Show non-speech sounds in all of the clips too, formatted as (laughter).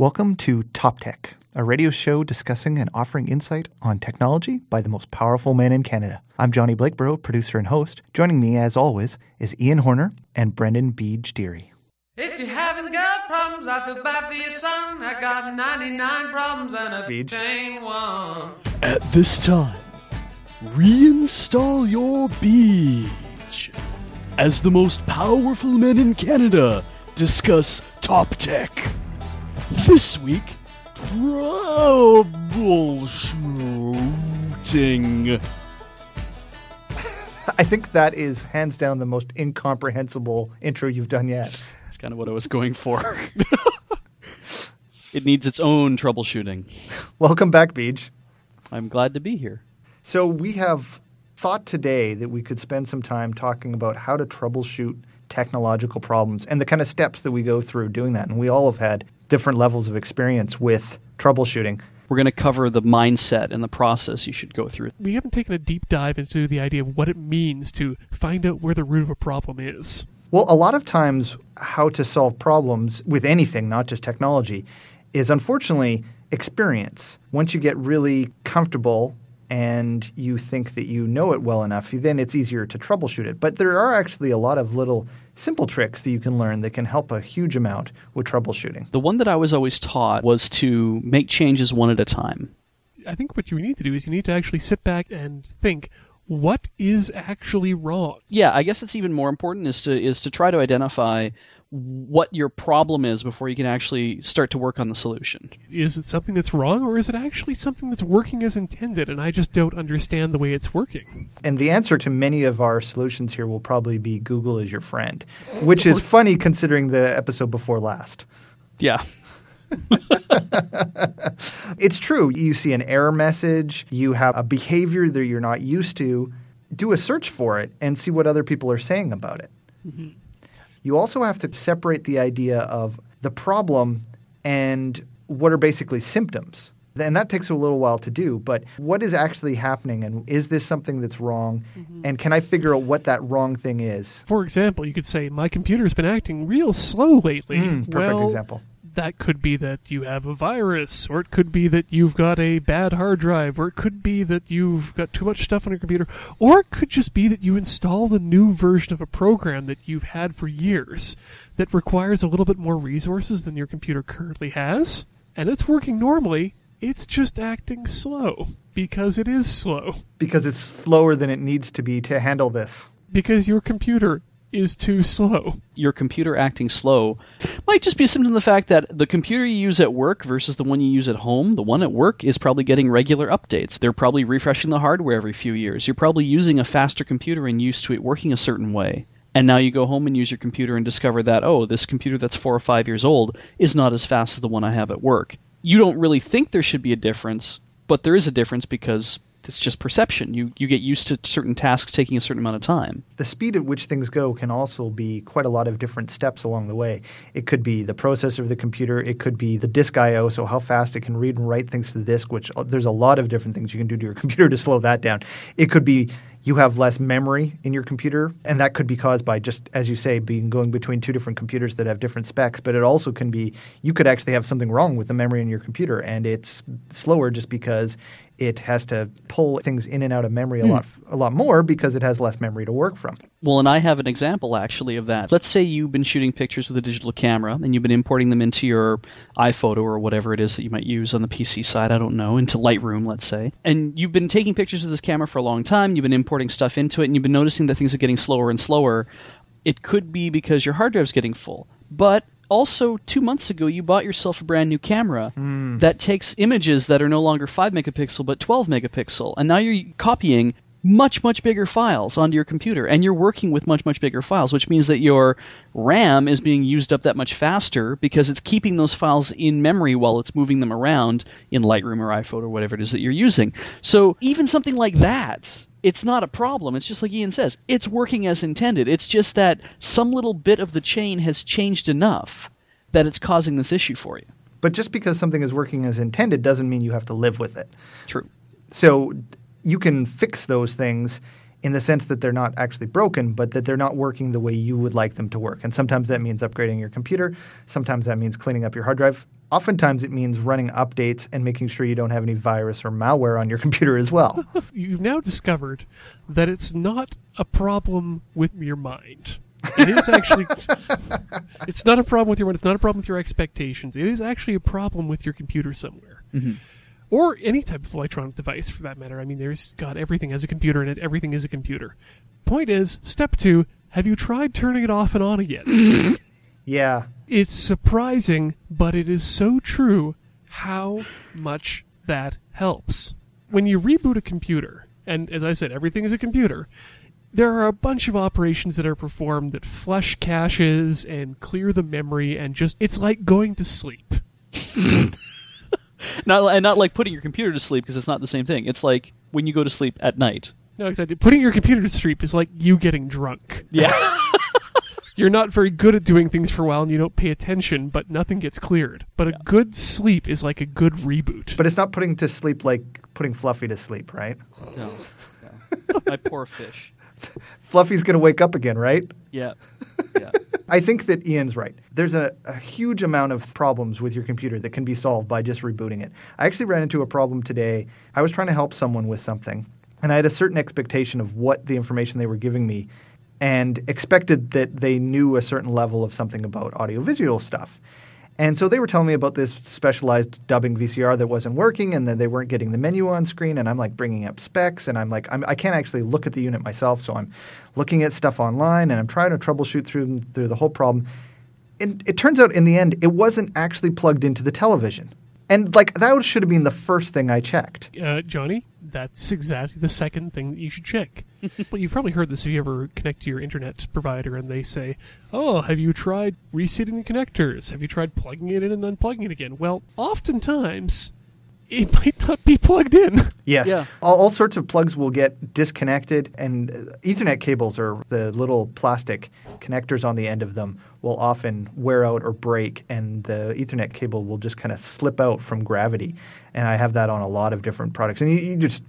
Welcome to Top Tech, a radio show discussing and offering insight on technology by the most powerful man in Canada. I'm Johnny Blakeborough, producer and host. Joining me, as always, is Ian Horner and Brendan Beej Deary. If you haven't got problems, I feel bad for your son. I got 99 problems and a Beej. chain one. At this time, reinstall your beach. As the most powerful men in Canada discuss top tech. This week, troubleshooting. I think that is hands down the most incomprehensible intro you've done yet. That's kind of what I was going for. (laughs) it needs its own troubleshooting. Welcome back, Beej. I'm glad to be here. So, we have thought today that we could spend some time talking about how to troubleshoot technological problems and the kind of steps that we go through doing that. And we all have had different levels of experience with troubleshooting. We're going to cover the mindset and the process you should go through. we haven't taken a deep dive into the idea of what it means to find out where the root of a problem is. Well, a lot of times, how to solve problems with anything, not just technology, is unfortunately experience. Once you get really comfortable and you think that you know it well enough, then it's easier to troubleshoot it. But there are actually a lot of little simple tricks that you can learn that can help a huge amount with troubleshooting. The one that I was always taught was to make changes one at a time. I think what you need to do is you need to actually sit back and think, what is actually wrong? Yeah, I guess it's even more important is to is to try to identify what your problem is before you can actually start to work on the solution. Is it something that's wrong, or is it actually something that's working as intended, and I just don't understand the way it's working? And the answer to many of our solutions here will probably be Google is your friend, which is funny considering the episode before last. Yeah. (laughs) It's true. You see an error message, you have a behavior that you're not used to. Do a search for it and see what other people are saying about it. Mm-hmm. You also have to separate the idea of the problem and what are basically symptoms. And that takes a little while to do, but what is actually happening and is this something that's wrong? And can I figure out what that wrong thing is? For example, you could say, My computer's been acting real slow lately. Mm, perfect well, example. That could be that you have a virus, or it could be that you've got a bad hard drive, or it could be that you've got too much stuff on your computer, or it could just be that you installed a new version of a program that you've had for years that requires a little bit more resources than your computer currently has, and it's working normally. It's just acting slow because it is slow Because it's slower than it needs to be to handle this. because your computer is too slow. Your computer acting slow might just be a symptom of the fact that the computer you use at work versus the one you use at home, the one at work is probably getting regular updates. They're probably refreshing the hardware every few years. You're probably using a faster computer and used to it working a certain way. And now you go home and use your computer and discover that, oh, this computer that's four or five years old is not as fast as the one I have at work. You don't really think there should be a difference, but there is a difference because it's just perception. You you get used to certain tasks taking a certain amount of time. The speed at which things go can also be quite a lot of different steps along the way. It could be the processor of the computer, it could be the disk I/O, so how fast it can read and write things to the disk. Which uh, there's a lot of different things you can do to your (laughs) computer to slow that down. It could be you have less memory in your computer, and that could be caused by just, as you say, being going between two different computers that have different specs. But it also can be you could actually have something wrong with the memory in your computer, and it's slower just because it has to pull things in and out of memory a hmm. lot a lot more because it has less memory to work from. Well, and I have an example actually of that. Let's say you've been shooting pictures with a digital camera and you've been importing them into your iPhoto or whatever it is that you might use on the PC side, I don't know, into Lightroom, let's say. And you've been taking pictures of this camera for a long time, you've been importing stuff into it, and you've been noticing that things are getting slower and slower. It could be because your hard drive's getting full. But also, two months ago, you bought yourself a brand new camera hmm. that takes images that are no longer 5 megapixel but 12 megapixel. And now you're copying much, much bigger files onto your computer. And you're working with much, much bigger files, which means that your RAM is being used up that much faster because it's keeping those files in memory while it's moving them around in Lightroom or iPhoto or whatever it is that you're using. So even something like that it's not a problem. It's just like Ian says, it's working as intended. It's just that some little bit of the chain has changed enough that it's causing this issue for you. But just because something is working as intended doesn't mean you have to live with it. True. So you can fix those things in the sense that they're not actually broken, but that they're not working the way you would like them to work. And sometimes that means upgrading your computer. Sometimes that means cleaning up your hard drive. Oftentimes, it means running updates and making sure you don't have any virus or malware on your (laughs) computer as well. (laughs) You've now discovered that it's not a problem with your mind. It is actually. (laughs) it's not a problem with your mind. It's not a problem with your expectations. It is actually a problem with your computer somewhere. Mm-hmm. Or any type of electronic device for that matter. I mean, there's got everything has a computer in it. Everything is a computer. Point is, step two: Have you tried turning it off and on again? yeah. It's surprising, but it is so true how much that helps. When you reboot a computer, and as I said, everything is a computer, there are a bunch of operations that are performed that flush caches and clear the memory, and just, it's like going to sleep. (laughs) Not and not like putting your computer to sleep because it's not the same thing. It's like when you go to sleep at night. No, exactly. Putting your computer to sleep is like you getting drunk. Yeah. (laughs) You're not very good at doing things for a while and you don't pay attention, but nothing gets cleared. But a good sleep is like a good reboot. But it's not putting to sleep like putting Fluffy to sleep, right? no. (laughs) no. My poor fish. Fluffy's going to wake up again, right? Yeah. (laughs) Yeah. I think that Ian's right. There's a, a huge amount of problems with your computer that can be solved by just rebooting it. I actually ran into a problem today. I was trying to help someone with something, and I had a certain expectation of what the information they were giving me and expected that they knew a certain level of something about audiovisual stuff. And so they were telling me about this specialized dubbing VCR that wasn't working and that they weren't getting the menu on screen. And I'm like bringing up specs and I'm like, I'm, I can't actually look at the unit myself. So I'm looking at stuff online and I'm trying to troubleshoot through, through the whole problem. And it turns out in the end, it wasn't actually plugged into the television. And like that should have been the first thing I checked. Uh, Johnny, that's exactly the second thing that you should check. (laughs) well, you've probably heard this if you ever connect to your internet provider and they say, Oh, have you tried resetting the connectors? Have you tried plugging it in and unplugging it again? Well, oftentimes, it might not be plugged in. Yes. Yeah. All, all sorts of plugs will get disconnected, and uh, Ethernet cables or the little plastic connectors on the end of them will often wear out or break, and the Ethernet cable will just kind of slip out from gravity. And I have that on a lot of different products. And you, you just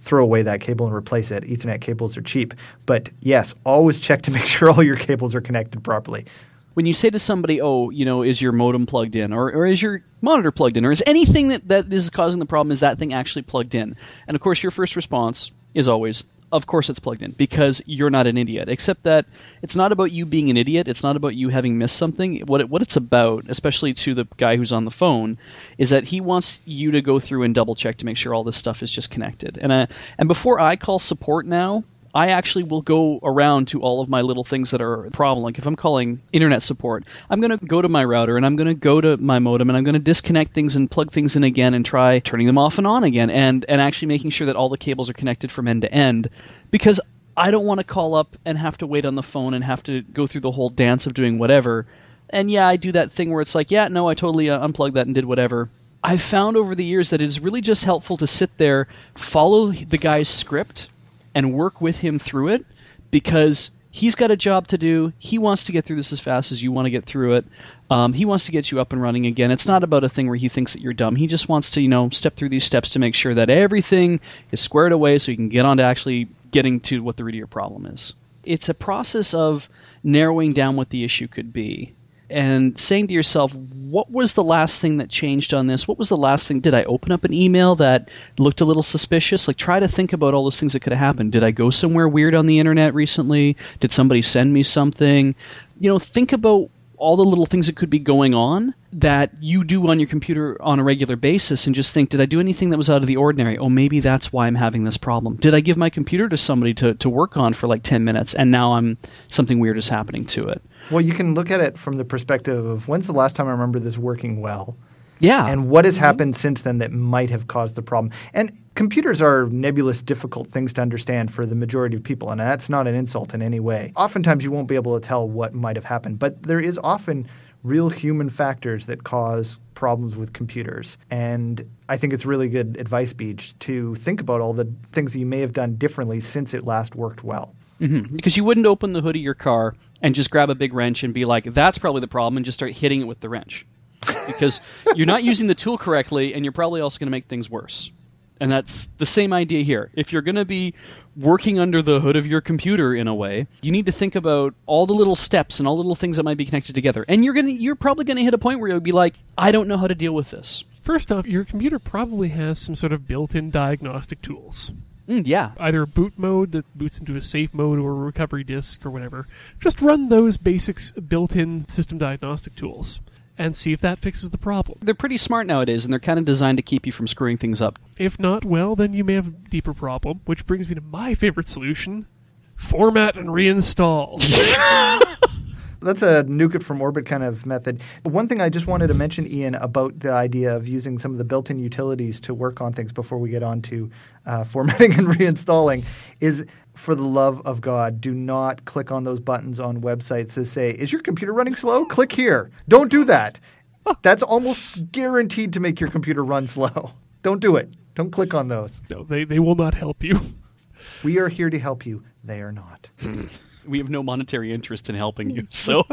throw away that cable and replace it. Ethernet cables are cheap. But yes, always check to (laughs) make sure all your cables are connected properly. When you say to somebody, "Oh, you know, is your modem plugged in, or, or is your monitor plugged in, or is anything that, that is causing the problem is that thing actually plugged in?" And of course, your first response is always, "Of course, it's plugged in," because you're not an idiot. Except that it's not about you being an idiot. It's not about you having missed something. What it, what it's about, especially to the guy who's on the phone, is that he wants you to go through and double check to make sure all this stuff is just connected. And uh, and before I call support now. I actually will go around to all of my little things that are a problem. Like if I'm calling internet support, I'm going to go to my router and I'm going to go to my modem and I'm going to disconnect things and plug things in again and try turning them off and on again and, and actually making sure that all the cables are connected from end to end because I don't want to call up and have to wait on the phone and have to go through the whole dance of doing whatever. And yeah, I do that thing where it's like, yeah, no, I totally uh, unplugged that and did whatever. I've found over the years that it's really just helpful to sit there, follow the guy's script, and work with him through it because he's got a job to do. He wants to get through this as fast as you want to get through it. Um, he wants to get you up and running again. It's not about a thing where he thinks that you're dumb. He just wants to, you know, step through these steps to make sure that everything is squared away so he can get on to actually getting to what the root of your problem is. It's a process of narrowing down what the issue could be and saying to yourself, what was the last thing that changed on this? What was the last thing? Did I open up an email that looked a little suspicious? Like, try to think about all those things that could have happened. Did I go somewhere weird on the internet recently? Did somebody send me something? You know, think about all the little things that could be going on that you do on your computer on a regular basis and just think, did I do anything that was out of the ordinary? Oh, maybe that's why I'm having this problem. Did I give my computer to somebody to, to work on for like 10 minutes and now I'm something weird is happening to it? Well, you can look at it from the perspective of when's the last time I remember this working well? Yeah. and what has mm-hmm. happened since then that might have caused the problem. And computers are nebulous, difficult things to understand for the majority of people, and that's not an insult in any way. Oftentimes, you won't be able to tell what might have happened, but there is often real human factors that cause problems with computers. And I think it's really good advice, Beej, to think about all the things that you may have done differently since it last worked well. Mhm. Because you wouldn't open the hood of your car and just grab a big wrench and be like, that's probably the problem, and just start hitting it with the wrench. Because (laughs) you're not using the tool correctly, and you're probably also going to make things worse. And that's the same idea here. If you're going to be working under the hood of your computer in a way, you need to think about all the little steps and all the little things that might be connected together. And you're going to you're probably going to hit a point where you'll be like, I don't know how to deal with this. First off, your computer probably has some sort of built-in diagnostic tools. Mm, yeah. Either boot mode that boots into a safe mode or a recovery disk or whatever. Just run those basics built-in system diagnostic tools and see if that fixes the problem. They're pretty smart nowadays and they're kind of designed to keep you from screwing things up. If not, well, then you may have a deeper problem, which brings me to my favorite solution format and reinstall. (laughs) (laughs) That's a nuke it from orbit kind of method. One thing I just wanted to mention, Ian, about the idea of using some of the built-in utilities to work on things before we get on to uh, (laughs) formatting and reinstalling is for the love of God, do not click on those buttons on websites that say, Is your computer running slow? click here. Don't do that. That's almost guaranteed to make your computer run slow. (laughs) Don't do it. Don't click on those. no, they, they will not help you. We are here to help you. They are not. (laughs) We have no monetary interest in helping you. (laughs) So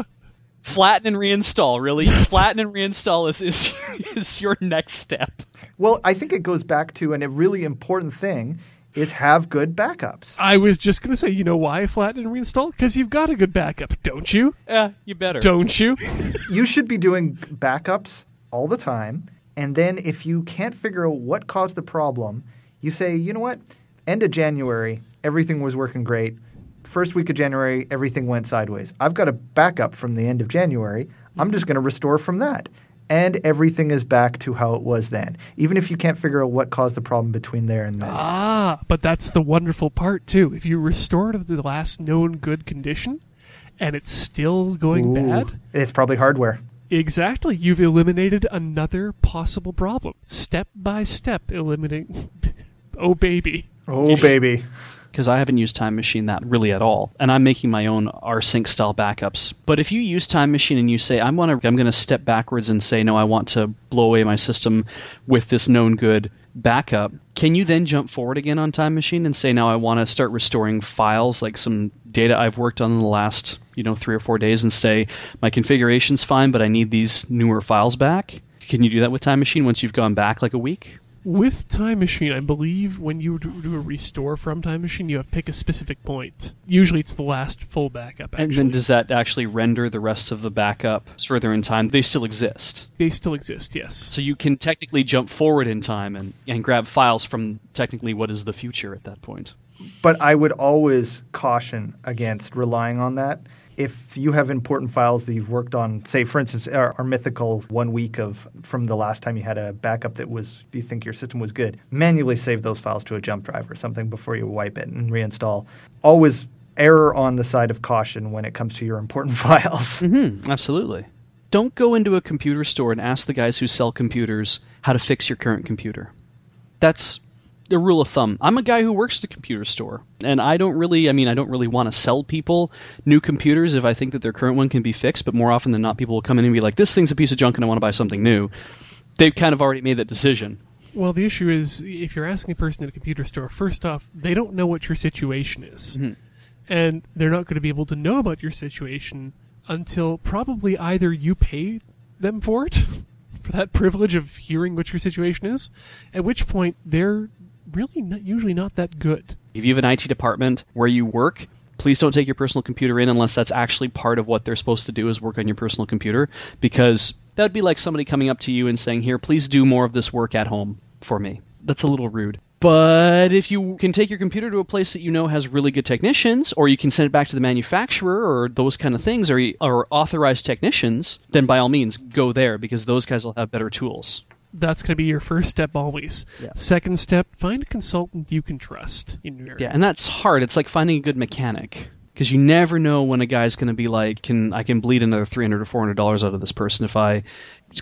flatten and reinstall, really. (laughs) flatten and reinstall is, is is your next step. Well, I think it goes back to, and a really important thing is have good backups. I was just going to say, you know why flatten and reinstall? Because you've got a good backup, don't you? Yeah, you better. Don't you? (laughs) you should be doing backups all the time. And then if you can't figure out what caused the problem, you say, you know what? End of January, everything was working great. First week of January, everything went sideways. I've got a backup from the end of January. I'm just going to restore from that. And everything is back to how it was then, even if you can't figure out what caused the problem between there and then. Ah, but that's the wonderful part too. If you restore to the last known good condition, and it's still going Ooh. bad, It's probably hardware. exactly, you've eliminated another possible problem. Step by step, eliminating. (laughs) oh baby. Oh, baby. Because I haven't used Time Machine that really at all, and I'm making my own rsync style backups. But if you use Time Machine and you say I want to, I'm going to step backwards and say no, I want to blow away my system with this known good backup. Can you then jump forward again on Time Machine and say now I want to start restoring files like some data I've worked on in the last you know three or four days and say my configuration's fine, but I need these newer files back? Can you do that with Time Machine once you've gone back like a week? With Time Machine, I believe when you do do a restore from Time Machine, you have to pick a specific point. Usually it's the last full backup, And then does that actually render the rest of the backups further in time? They still exist. they still exist, yes. So you can technically jump forward in time and, and grab files from technically what is the future at that point. But I would always caution against relying on that. If you have important files that you've worked on, say for instance, our, our mythical one week of from the last time you had a backup that was you think your system was good, manually save those files to a jump drive or something before you wipe it and reinstall. Always error on the side of caution when it comes to your important (laughs) files. Mm-hmm, absolutely. Don't go into a computer store and ask the guys who sell computers how to fix your current computer. That's the rule of thumb. I'm a guy who works at a computer store, and I don't really, I mean, I don't really want to sell people new computers if I think that their current one can be fixed, but more often than not, people will come in and be like, this thing's a piece of junk and I want to buy something new. They've kind of already made that decision. Well, the issue is if you're asking a person at a computer store, first off, they don't know what your situation is. Mhm. And they're not going to be able to know about your situation until probably either you pay them for it, (laughs) for that privilege of hearing what your situation is, at which point they're really not, usually not that good. If you have an IT department where you work, please don't take your personal computer in unless that's actually part of what they're supposed to do is work on your personal computer because that would be like somebody coming up to you and saying, "Here, please do more of this work at home for me." That's a little rude. But if you can take your computer to a place that you know has really good technicians, or you can send it back to the manufacturer, or those kind of things, or, or authorized technicians, then by all means go there because those guys will have better tools. That's going to be your first step always. Yeah. Second step, find a consultant you can trust in your area. Yeah, and that's hard. It's like finding a good mechanic because you never know when a guy's going to be like, "Can I can bleed another three hundred or four hundred dollars out of this person if I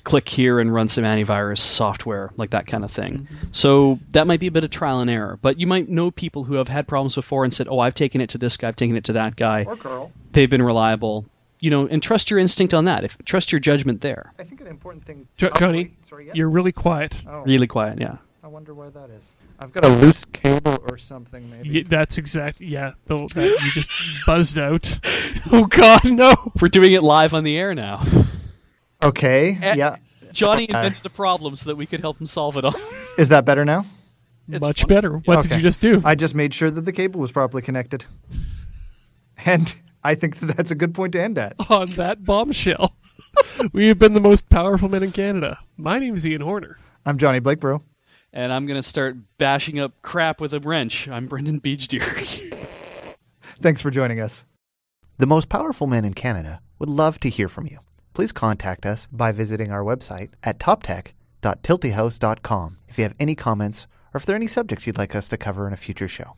click here and run some antivirus software, like that kind of thing." Mm-hmm. So that might be a bit of trial and error, but you might know people who have had problems before and said, "Oh, I've taken it to this guy, I've taken it to that guy. or girl. They've been reliable." You know, and trust your instinct on that. If trust your judgment there. I think an important thing. Jo- Oh, Johnny, wait, sorry, yeah? You're really quiet. Oh, Really quiet, yeah. I wonder why that is. I've got a loose cable or something, maybe. Yeah, that's exact. Yeah, the, that you just (laughs) buzzed out. (laughs) Oh God, no! We're doing it live on the air now. Okay. Eh. Yeah. Johnny Uh, invented the problem so that we could help him solve it all. (laughs) Is that better now? It's Much fun. better. What did you just do? I just made sure that the cable was properly connected. And I think that that's a good point to end at. (laughs) On that bombshell, (laughs) we have been the most powerful men in Canada. My name is Ian Horner. I'm Johnny Blakeborough. And I'm gonna start bashing up crap with a wrench. I'm Brendan Beej Deary. (laughs) Thanks for joining us. The most powerful men in Canada would love to hear from you. Please contact us by visiting our website at toptech.tiltyhouse.com if you have any comments or if there are any subjects you'd like us to cover in a future show.